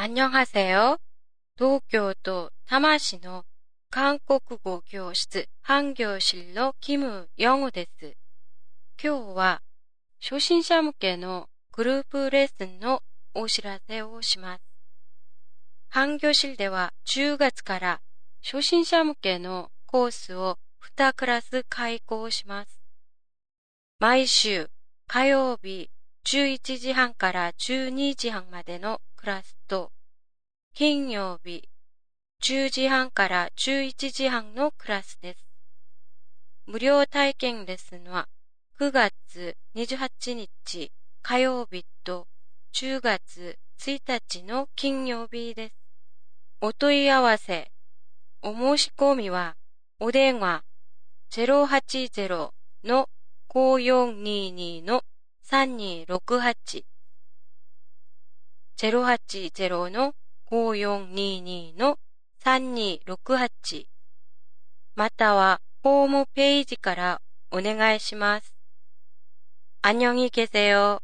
アンニョン。東京都多摩市の韓国語教室、半シルのキム・ヨンウです。今日は初心者向けのグループレッスンのお知らせをします。半シルでは10月から初心者向けのコースを2クラス開講します。毎週火曜日11時半から12時半までのクラスと、金曜日10時半から11時半のクラスです。無料体験レッスンは9月28日火曜日と10月1日の金曜日です。お問い合わせ、お申し込みはお電話080-5422-3268 080-5422-3268またはホームページからお願いします。안녕히계세요